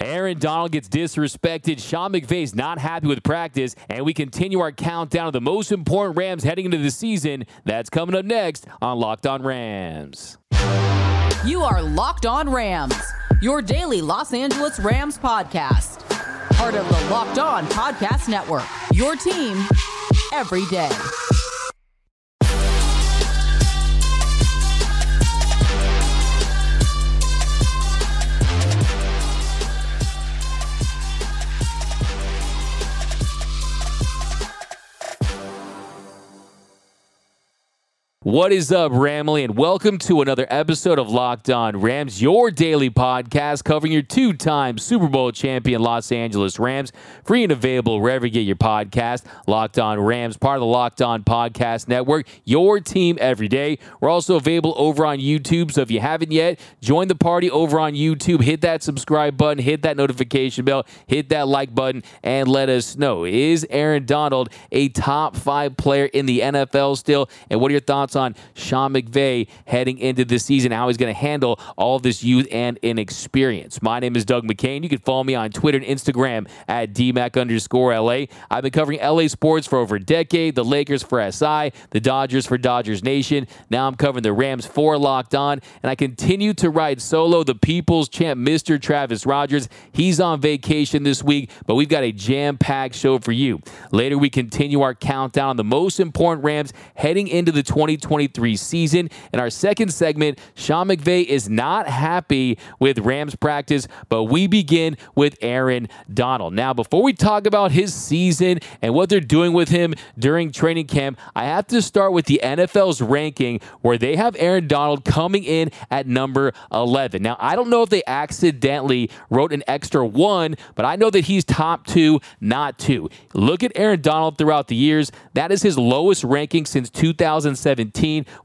Aaron Donald gets disrespected. Sean McVay's not happy with practice, and we continue our countdown of the most important Rams heading into the season. That's coming up next on Locked On Rams. You are Locked On Rams, your daily Los Angeles Rams podcast. Part of the Locked On Podcast Network, your team every day. What is up, Ramley, and welcome to another episode of Locked On Rams, your daily podcast covering your two time Super Bowl champion Los Angeles Rams. Free and available wherever you get your podcast. Locked On Rams, part of the Locked On Podcast Network, your team every day. We're also available over on YouTube, so if you haven't yet, join the party over on YouTube. Hit that subscribe button, hit that notification bell, hit that like button, and let us know. Is Aaron Donald a top five player in the NFL still? And what are your thoughts? on Sean McVay heading into the season, how he's going to handle all this youth and inexperience. My name is Doug McCain. You can follow me on Twitter and Instagram at DMAC underscore LA. I've been covering LA sports for over a decade, the Lakers for SI, the Dodgers for Dodgers Nation. Now I'm covering the Rams for Locked On, and I continue to ride solo the People's Champ, Mr. Travis Rodgers. He's on vacation this week, but we've got a jam packed show for you. Later, we continue our countdown on the most important Rams heading into the 2020 2023 season. In our second segment, Sean McVay is not happy with Rams practice, but we begin with Aaron Donald. Now, before we talk about his season and what they're doing with him during training camp, I have to start with the NFL's ranking where they have Aaron Donald coming in at number 11. Now, I don't know if they accidentally wrote an extra one, but I know that he's top two, not two. Look at Aaron Donald throughout the years. That is his lowest ranking since 2017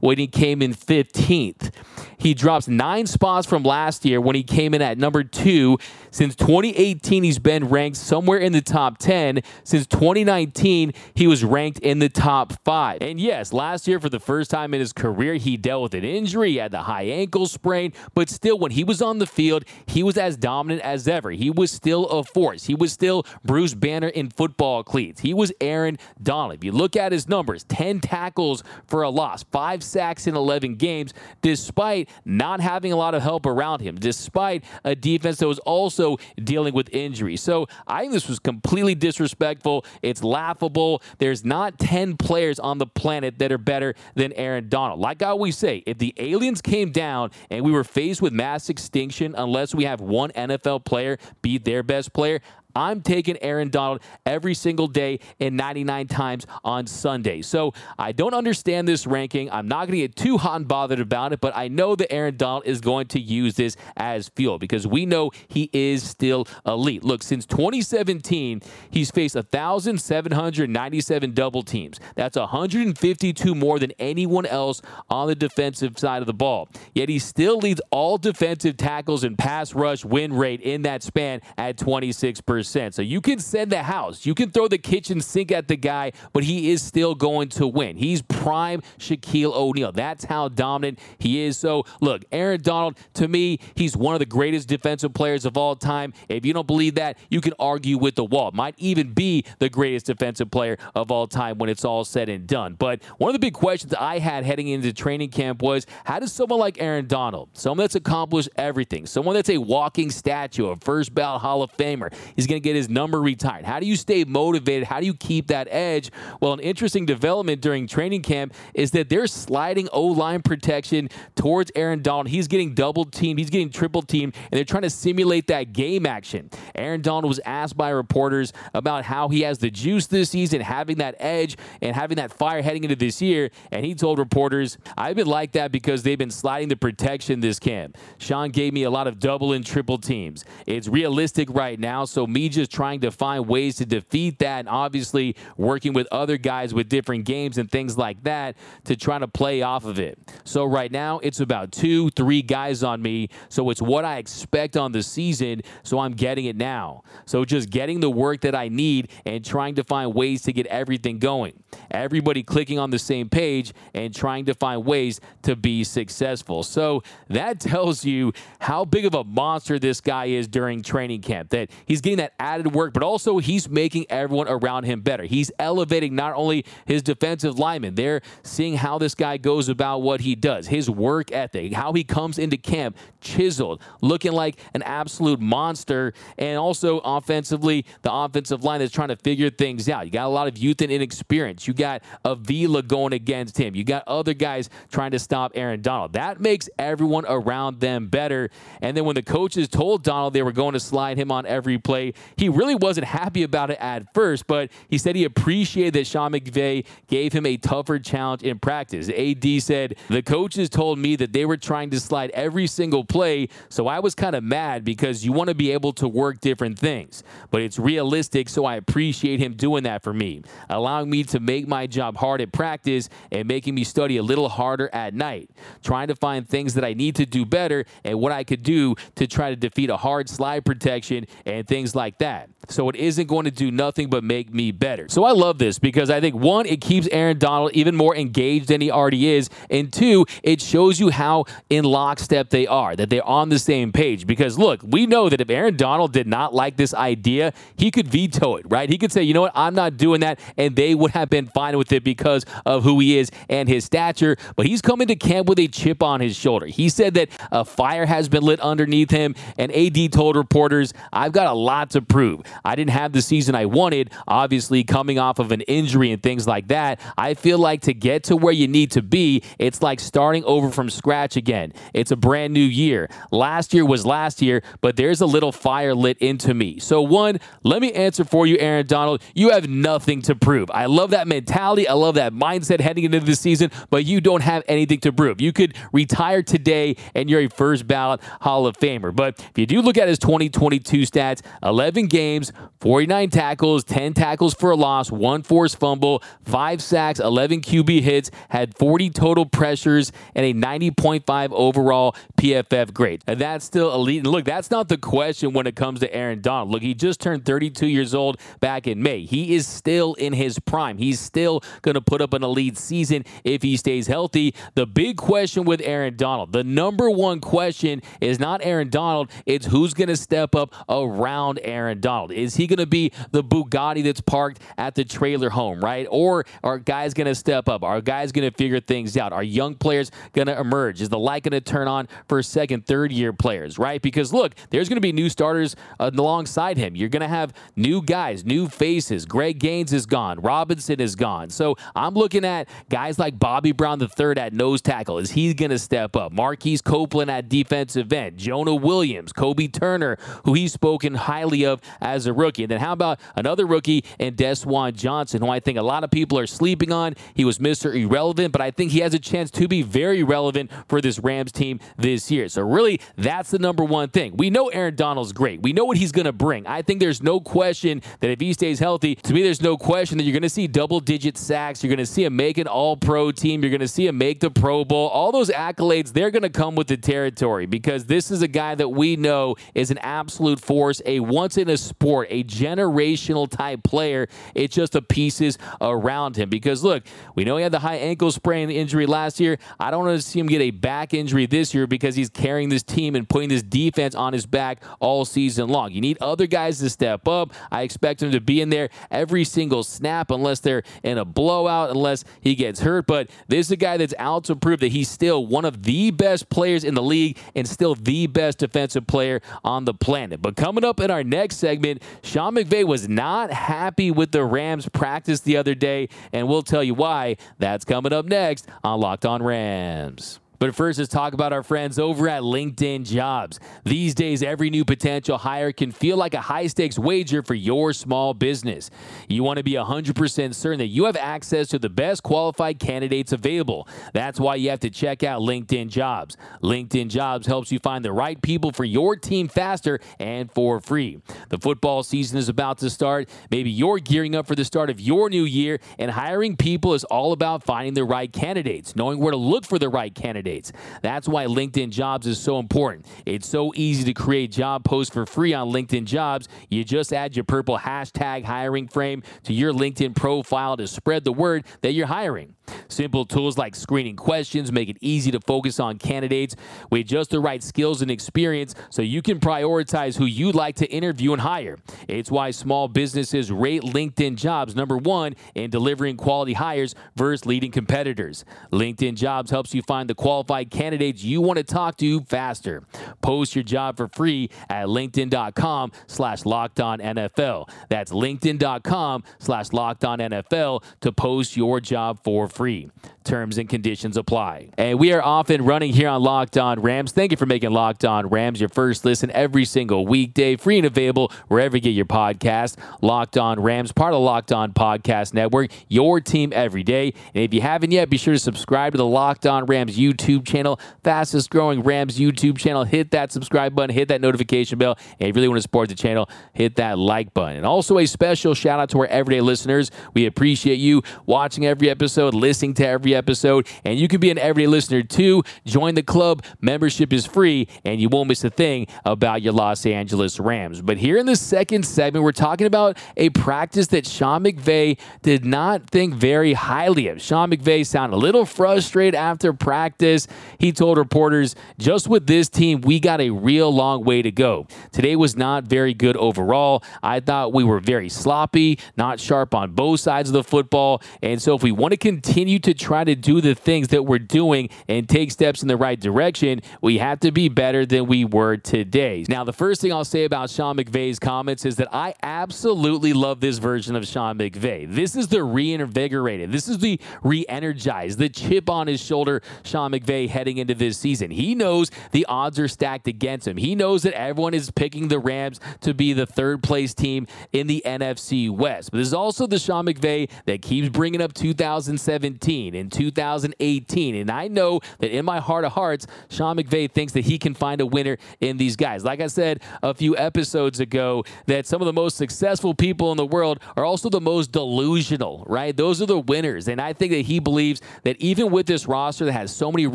when he came in 15th. He drops nine spots from last year when he came in at number two. Since 2018, he's been ranked somewhere in the top 10. Since 2019, he was ranked in the top five. And yes, last year, for the first time in his career, he dealt with an injury. He had the high ankle sprain, but still, when he was on the field, he was as dominant as ever. He was still a force. He was still Bruce Banner in football cleats. He was Aaron Donald. If you look at his numbers 10 tackles for a loss, five sacks in 11 games, despite not having a lot of help around him, despite a defense that was also dealing with injuries. So I think this was completely disrespectful. It's laughable. There's not 10 players on the planet that are better than Aaron Donald. Like I always say, if the aliens came down and we were faced with mass extinction, unless we have one NFL player beat their best player, I'm taking Aaron Donald every single day and 99 times on Sunday. So I don't understand this ranking. I'm not going to get too hot and bothered about it, but I know that Aaron Donald is going to use this as fuel because we know he is still elite. Look, since 2017, he's faced 1,797 double teams. That's 152 more than anyone else on the defensive side of the ball. Yet he still leads all defensive tackles and pass rush win rate in that span at 26%. So you can send the house, you can throw the kitchen sink at the guy, but he is still going to win. He's prime Shaquille O'Neal. That's how dominant he is. So look, Aaron Donald, to me, he's one of the greatest defensive players of all time. If you don't believe that, you can argue with the wall. Might even be the greatest defensive player of all time when it's all said and done. But one of the big questions I had heading into training camp was how does someone like Aaron Donald, someone that's accomplished everything, someone that's a walking statue, a first ballot Hall of Famer, he's going to get his number retired? How do you stay motivated? How do you keep that edge? Well, an interesting development during training camp is that they're sliding O line protection towards Aaron Donald. He's getting double teamed, he's getting triple teamed, and they're trying to simulate that game action. Aaron Donald was asked by reporters about how he has the juice this season, having that edge and having that fire heading into this year. And he told reporters, I've been like that because they've been sliding the protection this camp. Sean gave me a lot of double and triple teams. It's realistic right now, so me just trying to find ways to defeat that and obviously working with other guys with different games and things like that to try to play off of it. So right now it's about two, three guys on me. So it's what I expect on the season. So I'm getting it now. So just getting the work that I need and trying to find ways to get everything going. Everybody clicking on the same page and trying to find ways to be successful. So that tells you how big of a monster this guy is during training camp. That he's getting that added work, but also he's making everyone around him better. He's elevating not only his defensive linemen, they're seeing how this guy goes about what he does, his work ethic, how he comes into camp chiseled, looking like an absolute monster, and also offensively, the offensive line is trying to figure things out. You got a lot of youth and inexperience. You got Avila going against him. You got other guys trying to stop Aaron Donald. That makes everyone around them better. And then when the coaches told Donald they were going to slide him on every play, he really wasn't happy about it at first, but he said he appreciated that Sean McVay gave him a tougher challenge in practice. AD said, The coaches told me that they were trying to slide every single play, so I was kind of mad because you want to be able to work different things. But it's realistic, so I appreciate him doing that for me, allowing me to make my job hard at practice and making me study a little harder at night, trying to find things that I need to do better and what I could do to try to defeat a hard slide protection and things like that. So it isn't going to do nothing but make me better. So I love this because I think one, it keeps Aaron Donald even more engaged than he already is, and two, it shows you how in lockstep they are, that they're on the same page. Because look, we know that if Aaron Donald did not like this idea, he could veto it, right? He could say, you know what, I'm not doing that, and they would have been fine with it because of who he is and his stature. But he's coming to camp with a chip on his shoulder. He said that a fire has been lit underneath him, and AD told reporters, I've got a lot to prove. I didn't have the season I wanted, obviously coming off of an injury and things like that. I feel like to get to where you need to be, it's like starting over from scratch again. It's a brand new year. Last year was last year, but there's a little fire lit into me. So, one, let me answer for you, Aaron Donald. You have nothing to prove. I love that mentality. I love that mindset heading into the season, but you don't have anything to prove. You could retire today and you're a first ballot Hall of Famer. But if you do look at his 2022 stats, 11 games, 49 tackles, 10 tackles for a loss, one forced fumble, five sacks, 11 QB hits, had 40 total pressures, and a 90.5 overall PFF grade. And that's still elite. And look, that's not the question when it comes to Aaron Donald. Look, he just turned 32 years old back in May. He is still in his prime. He's still going to put up an elite season if he stays healthy. The big question with Aaron Donald, the number one question is not Aaron Donald, it's who's going to step up around Aaron Donald. Is he going to be the Bugatti that's parked at the trailer home, right? Or are guys going to step up? Are guys going to figure things out? Are young players going to emerge? Is the light going to turn on for second, third year players, right? Because look, there's going to be new starters alongside him. You're going to have new guys, new faces. Greg Gaines is gone. Robinson is gone. So I'm looking at guys like Bobby Brown III at nose tackle. Is he going to step up? Marquise Copeland at defensive end. Jonah Williams, Kobie Turner, who he's spoken highly of as a rookie. And then how about another rookie in Desjuan Johnson, who I think a lot of people are sleeping on. He was Mr. Irrelevant, but I think he has a chance to be very relevant for this Rams team this year. So really, that's the number one thing. We know Aaron Donald's great. We know what he's going to bring. I think there's no question that if he stays healthy, to me, there's no question that you're going to see double digit sacks. You're going to see him make an all pro team. You're going to see him make the Pro Bowl. All those accolades, they're going to come with the territory because this is a guy that we know is an absolute force, a once in a sport, a generational type player. It's just the pieces around him. Because look, we know he had the high ankle sprain injury last year. I don't want to see him get a back injury this year because he's carrying this team and putting this defense on his back all season long. You need other guys to step up. I expect him to be in there every single snap unless they're in a blowout, unless he gets hurt. But this is a guy that's out to prove that he's still one of the best players in the league and still the best defensive player on the planet. But coming up in our next segment, Sean McVay was not happy with the Rams practice the other day, and we'll tell you why. That's coming up next on Locked On Rams. But first, let's talk about our friends over at LinkedIn Jobs. These days, every new potential hire can feel like a high stakes wager for your small business. You want to be 100% certain that you have access to the best qualified candidates available. That's why you have to check out LinkedIn Jobs. LinkedIn Jobs helps you find the right people for your team faster and for free. The football season is about to start. Maybe you're gearing up for the start of your new year, and hiring people is all about finding the right candidates, knowing where to look for the right candidates candidates. That's why LinkedIn Jobs is so important. It's so easy to create job posts for free on LinkedIn Jobs. You just add your purple hashtag hiring frame to your LinkedIn profile to spread the word that you're hiring. Simple tools like screening questions make it easy to focus on candidates with just the right skills and experience so you can prioritize who you'd like to interview and hire. It's why small businesses rate LinkedIn jobs number one in delivering quality hires versus leading competitors. LinkedIn jobs helps you find the qualified candidates you want to talk to faster. Post your job for free at linkedin.com slash locked on NFL. That's linkedin.com slash locked on NFL to post your job for free. Terms and conditions apply. And we are off and running here on Locked On Rams. Thank you for making Locked On Rams your first listen every single weekday, free and available wherever you get your podcast. Locked On Rams, part of the Locked On Podcast Network, your team every day. And if you haven't yet, be sure to subscribe to the Locked On Rams YouTube channel, fastest growing Rams YouTube channel. Hit that subscribe button, hit that notification bell. And if you really want to support the channel, hit that like button. And also a special shout out to our everyday listeners. We appreciate you watching every episode, listening to every episode, and you can be an everyday listener too. Join the club. Membership is free, and you won't miss a thing about your Los Angeles Rams. But here in the second segment, we're talking about a practice that Sean McVay did not think very highly of. Sean McVay sounded a little frustrated after practice. He told reporters, just with this team, we got a real long way to go. Today was not very good overall. I thought we were very sloppy, not sharp on both sides of the football. And so if we want to continue to try to do the things that we're doing and take steps in the right direction, we have to be better than we were today. Now, the first thing I'll say about Sean McVay's comments is that I absolutely love this version of Sean McVay. This is the reinvigorated, this is the re energized, the chip on his shoulder Sean McVay heading into this season. He knows the odds are stacked against him. He knows that everyone is picking the Rams to be the third place team in the NFC West. But there's also the Sean McVay that keeps bringing up 2017 and 2018. And I know that in my heart of hearts, Sean McVay thinks that he can find a winner in these guys. Like I said a few episodes ago, that some of the most successful people in the world are also the most delusional, right? Those are the winners. And I think that he believes that even with this roster that has so many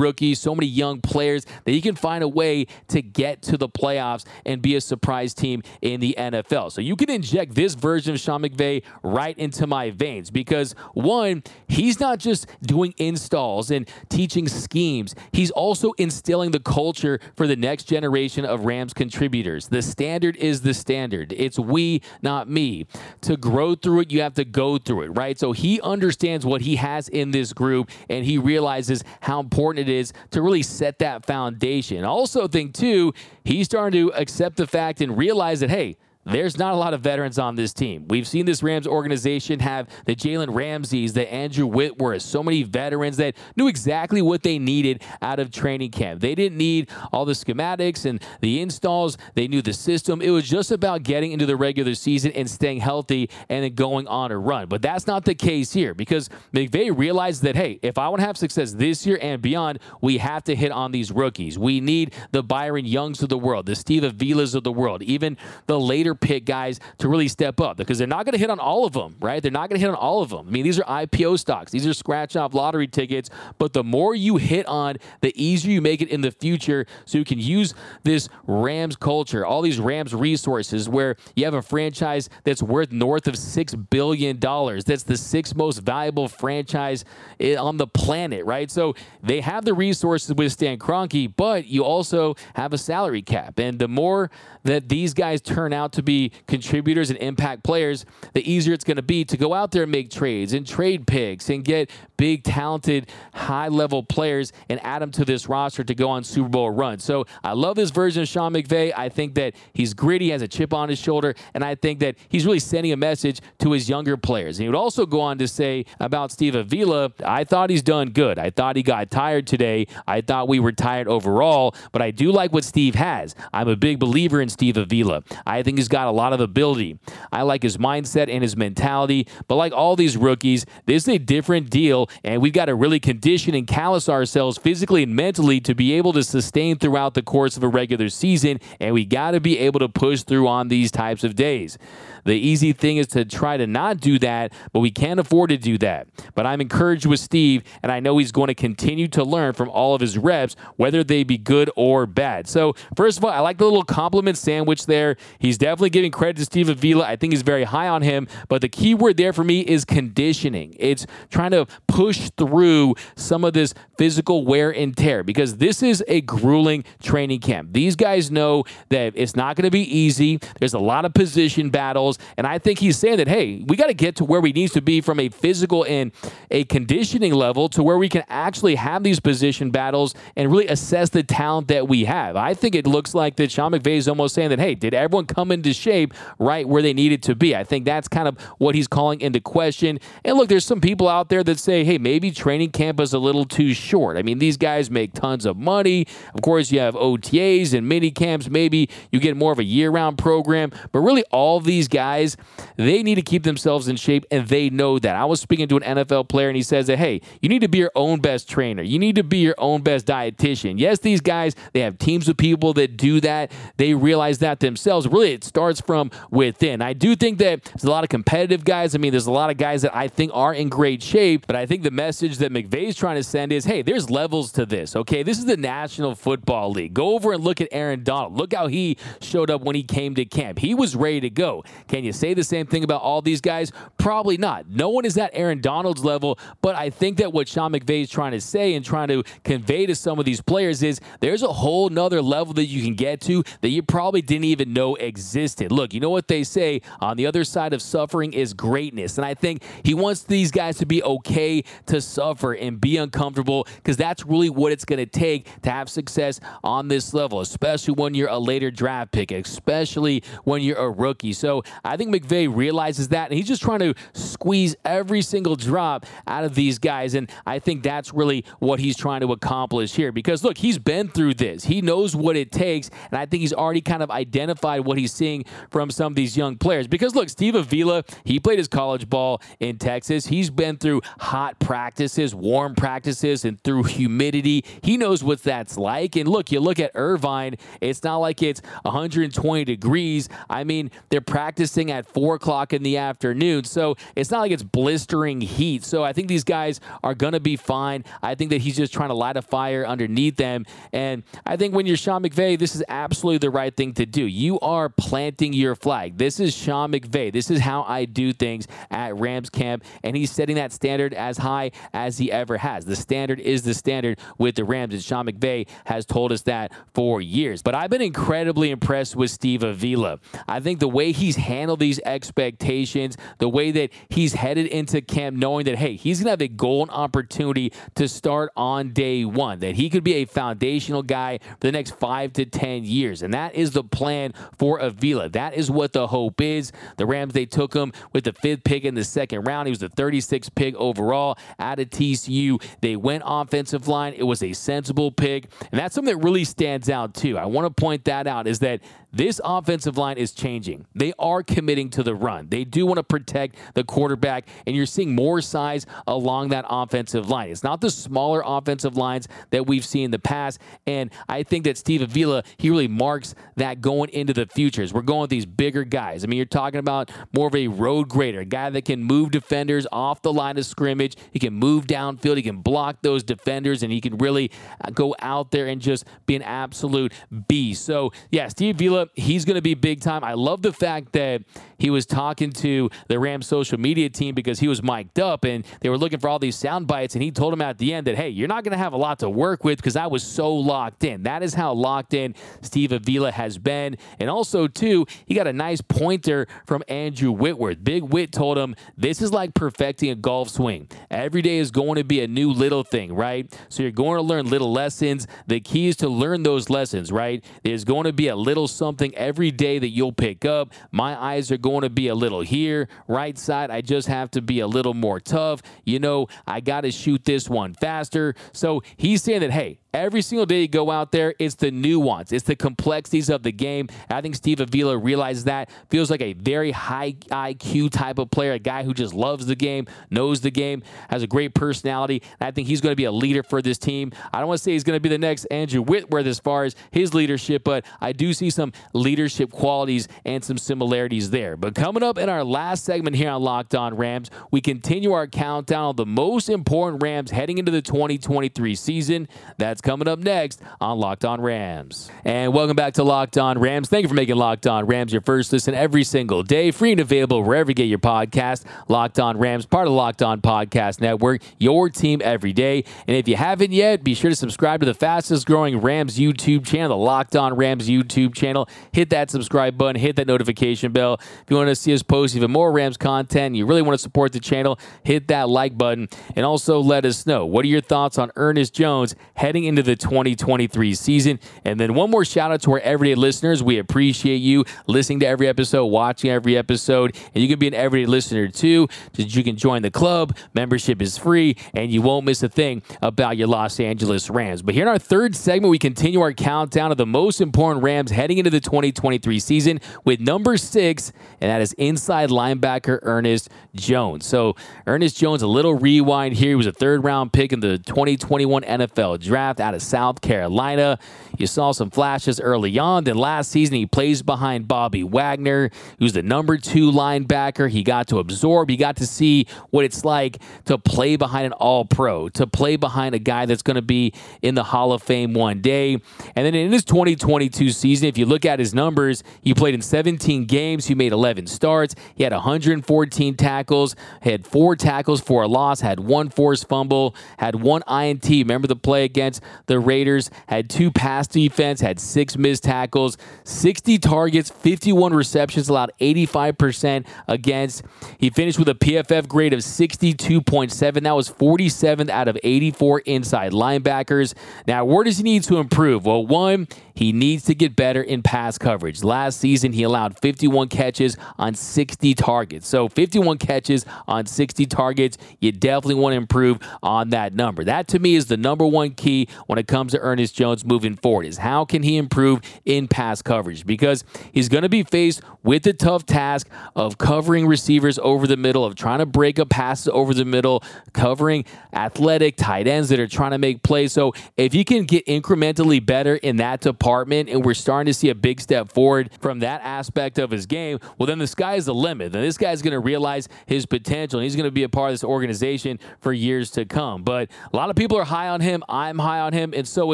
rookies, so many young players, that he can find a way to get to the playoffs and be a surprise team in the NFL. So you can inject this version of Sean McVay right into my veins because one, he's not just doing installs and teaching schemes, he's also instilling the culture for the next generation of Rams contributors. The standard is the standard. It's we, not me. To grow through it, you have to go through it, right? So he understands what he has in this group and he realizes how important it to really set that foundation. I also think, too, he's starting to accept the fact and realize that, hey, there's not a lot of veterans on this team. We've seen this Rams organization have the Jalen Ramseys, the Andrew Whitworth, so many veterans that knew exactly what they needed out of training camp. They didn't need all the schematics and the installs, they knew the system. It was just about getting into the regular season and staying healthy and then going on a run. But that's not the case here because McVay realized that, hey, if I want to have success this year and beyond, we have to hit on these rookies. We need the Byron Youngs of the world, the Steve Avilas of the world, even the later pick guys to really step up because they're not going to hit on all of them, right? They're not going to hit on all of them. I mean, these are IPO stocks, these are scratch off lottery tickets. But the more you hit on, the easier you make it in the future so you can use this Rams culture, all these Rams resources where you have a franchise that's worth north of $6 billion. That's the sixth most valuable franchise eh, on the planet, right? So they have the resources with Stan Kroenke, but you also have a salary cap. And the more that these guys turn out to to be contributors and impact players, the easier it's going to be to go out there and make trades and trade picks and get big, talented, high level players and add them to this roster to go on Super Bowl run. So I love this version of Sean McVay. I think that he's gritty, has a chip on his shoulder, and I think that he's really sending a message to his younger players. And he would also go on to say about Steve Avila, I thought he's done good. I thought he got tired today. I thought we were tired overall, but I do like what Steve has. I'm a big believer in Steve Avila. I think he's got a lot of ability. I like his mindset and his mentality, but like all these rookies, this is a different deal and we've got to really condition and callous ourselves physically and mentally to be able to sustain throughout the course of a regular season. And we got to be able to push through on these types of days. The easy thing is to try to not do that, but we can't afford to do that. But I'm encouraged with Steve, and I know he's going to continue to learn from all of his reps, whether they be good or bad. So, first of all, I like the little compliment sandwich there. He's definitely giving credit to Steve Avila. I think he's very high on him, but the key word there for me is conditioning. It's trying to push through some of this physical wear and tear because this is a grueling training camp. These guys know that it's not going to be easy. There's a lot of position battles. And I think he's saying that, hey, we got to get to where we need to be from a physical and a conditioning level to where we can actually have these position battles and really assess the talent that we have. I think it looks like that Sean McVay is almost saying that, hey, did everyone come into shape right where they needed to be? I think that's kind of what he's calling into question. And look, there's some people out there that say, hey, maybe training camp is a little too short. I mean, these guys make tons of money. Of course, you have OTAs and mini camps. Maybe you get more of a year round program. But really, all these guys guys, they need to keep themselves in shape, and they know that. I was speaking to an NFL player, and he says that, hey, you need to be your own best trainer. You need to be your own best dietitian. Yes, these guys, they have teams of people that do that. They realize that themselves. Really, it starts from within. I do think that there's a lot of competitive guys. I mean, there's a lot of guys that I think are in great shape, but I think the message that McVay's trying to send is, hey, there's levels to this, okay? This is the National Football League. Go over and look at Aaron Donald. Look how he showed up when he came to camp. He was ready to go. Can you say the same thing about all these guys? Probably not. No one is at Aaron Donald's level, but I think that what Sean McVay is trying to say and trying to convey to some of these players is there's a whole nother level that you can get to that you probably didn't even know existed. Look, you know what they say on the other side of suffering is greatness. And I think he wants these guys to be okay to suffer and be uncomfortable because that's really what it's going to take to have success on this level, especially when you're a later draft pick, especially when you're a rookie. So I think McVay realizes that, and he's just trying to squeeze every single drop out of these guys. And I think that's really what he's trying to accomplish here. Because look, he's been through this, he knows what it takes, and I think he's already kind of identified what he's seeing from some of these young players. Because look, Steve Avila, he played his college ball in Texas. He's been through hot practices, warm practices, and through humidity. He knows what that's like. And look, you look at Irvine, it's not like it's 120 degrees. I mean, they're practicing at four o'clock in the afternoon. So it's not like it's blistering heat. So I think these guys are going to be fine. I think that he's just trying to light a fire underneath them. And I think when you're Sean McVay, this is absolutely the right thing to do. You are planting your flag. This is Sean McVay. This is how I do things at Rams camp. And he's setting that standard as high as he ever has. The standard is the standard with the Rams. And Sean McVay has told us that for years. But I've been incredibly impressed with Steve Avila. I think the way he's handled these expectations, the way that he's headed into camp knowing that, hey, he's going to have a golden opportunity to start on day one, that he could be a foundational guy for the next five to 10 years. And that is the plan for Avila. That is what the hope is. The Rams, they took him with the fifth pick in the second round. He was the 36th pick overall out of TCU. They went offensive line. It was a sensible pick. And that's something that really stands out, too. I want to point that out is that this offensive line is changing. They are committing to the run. They do want to protect the quarterback, and you're seeing more size along that offensive line. It's not the smaller offensive lines that we've seen in the past, and I think that Steve Avila, he really marks that going into the futures. We're going with these bigger guys. I mean, you're talking about more of a road grader, a guy that can move defenders off the line of scrimmage. He can move downfield. He can block those defenders, and he can really go out there and just be an absolute beast. So, yeah, Steve Avila He's going to be big time. I love the fact that he was talking to the Rams social media team because he was mic'd up and they were looking for all these sound bites. And he told him at the end that, hey, you're not going to have a lot to work with because I was so locked in. That is how locked in Steve Avila has been. And also, too, he got a nice pointer from Andrew Whitworth. Big Whit told him this is like perfecting a golf swing. Every day is going to be a new little thing, right? So you're going to learn little lessons. The key is to learn those lessons, right? There's going to be a little something every day that you'll pick up. My eyes are going to be a little here, right side. I just have to be a little more tough. You know, I got to shoot this one faster. So he's saying that, hey, Every single day you go out there, it's the nuance, it's the complexities of the game. I think Steve Avila realizes that. Feels like a very high IQ type of player, a guy who just loves the game, knows the game, has a great personality. And I think he's going to be a leader for this team. I don't want to say he's going to be the next Andrew Whitworth as far as his leadership, but I do see some leadership qualities and some similarities there. But coming up in our last segment here on Locked On Rams, we continue our countdown of the most important Rams heading into the 2023 season. That's that's coming up next on Locked On Rams. And welcome back to Locked On Rams. Thank you for making Locked On Rams your first listen every single day, free and available wherever you get your podcast. Locked On Rams, part of the Locked On Podcast Network, your team every day. And if you haven't yet, be sure to subscribe to the fastest growing Rams YouTube channel, the Locked On Rams YouTube channel. Hit that subscribe button, hit that notification bell. If you want to see us post even more Rams content, you really want to support the channel, hit that like button. And also let us know what are your thoughts on Ernest Jones heading into the 2023 season. And then one more shout out to our everyday listeners. We appreciate you listening to every episode, watching every episode, and you can be an everyday listener too. So you can join the club. Membership is free, and you won't miss a thing about your Los Angeles Rams. But here in our third segment, we continue our countdown of the most important Rams heading into the 2023 season with number six, and that is inside linebacker Ernest Jones. So Ernest Jones, a little rewind here. He was a third round pick in the 2021 NFL draft out of South Carolina. You saw some flashes early on. Then last season, he plays behind Bobby Wagner, who's the number two linebacker. He got to absorb, he got to see what it's like to play behind an all pro, to play behind a guy that's going to be in the Hall of Fame one day. And then in his 2022 season, if you look at his numbers, he played in 17 games, he made 11 starts, he had 114 tackles, had four tackles for a loss, had one forced fumble, had one INT. Remember the play against the Raiders, had two pass defense, had six missed tackles, 60 targets, 51 receptions, allowed 85% against. He finished with a PFF grade of 62.7. That was 47th out of 84 inside linebackers. Now, where does he need to improve? Well, one, he needs to get better in pass coverage. Last season, he allowed 51 catches on 60 targets. So 51 catches on 60 targets. You definitely want to improve on that number. That to me is the number one key when it comes to Ernest Jones moving forward is how can he improve in pass coverage? Because he's going to be faced with the tough task of covering receivers over the middle, of trying to break up passes over the middle, covering athletic tight ends that are trying to make plays. So if he can get incrementally better in that department and we're starting to see a big step forward from that aspect of his game, well, then the sky is the limit. Then this guy's going to realize his potential and he's going to be a part of this organization for years to come. But a lot of people are high on him. I'm high on him, and so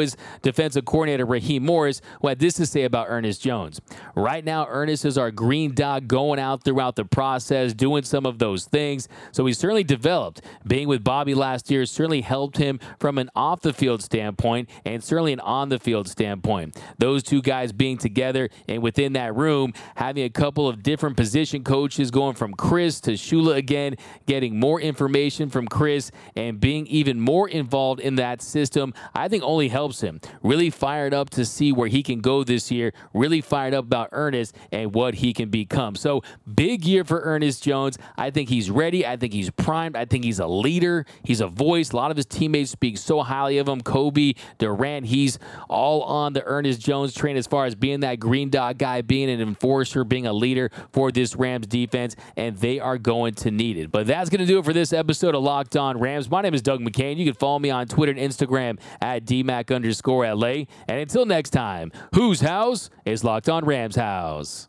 is defensive coordinator Raheem Morris, who had this to say about Ernest Jones. Right now, Ernest is our green dot going out throughout the process, doing some of those things. So he's certainly developed. Being with Bobby last year certainly helped him from an off the field standpoint and certainly an on the field standpoint. Those two guys being together and within that room, having a couple of different position coaches going from Chris to Shula again, getting more information from Chris and being even more involved in that system, I think only helps him. Really fired up to see where he can go this year, really fired up about Ernest and what he can become. So, big year for Ernest Jones. I think he's ready. I think he's primed. I think he's a leader. He's a voice. A lot of his teammates speak so highly of him. Cobie, Durant, he's all on the Ernest Jones train as far as being that green dot guy, being an enforcer, being a leader for this Rams defense, and they are going to need it. But that's going to do it for this episode of Locked On Rams. My name is Doug McCain. You can follow me on Twitter and Instagram at DMAC underscore LA. And until next time, whose house is Locked On Rams House?